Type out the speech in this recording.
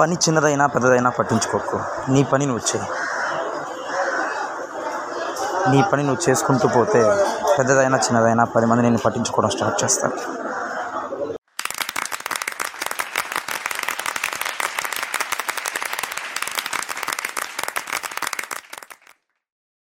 పని చిన్నదైనా పెద్దదైనా పట్టించుకోకు. నీ పని నువ్వు చేయి. నీ పని నువ్వు చేసుకుంటూ పోతే పెద్దదైనా చిన్నదైనా పది మంది నేను పట్టించుకోవడం స్టార్ట్ చేస్తారు.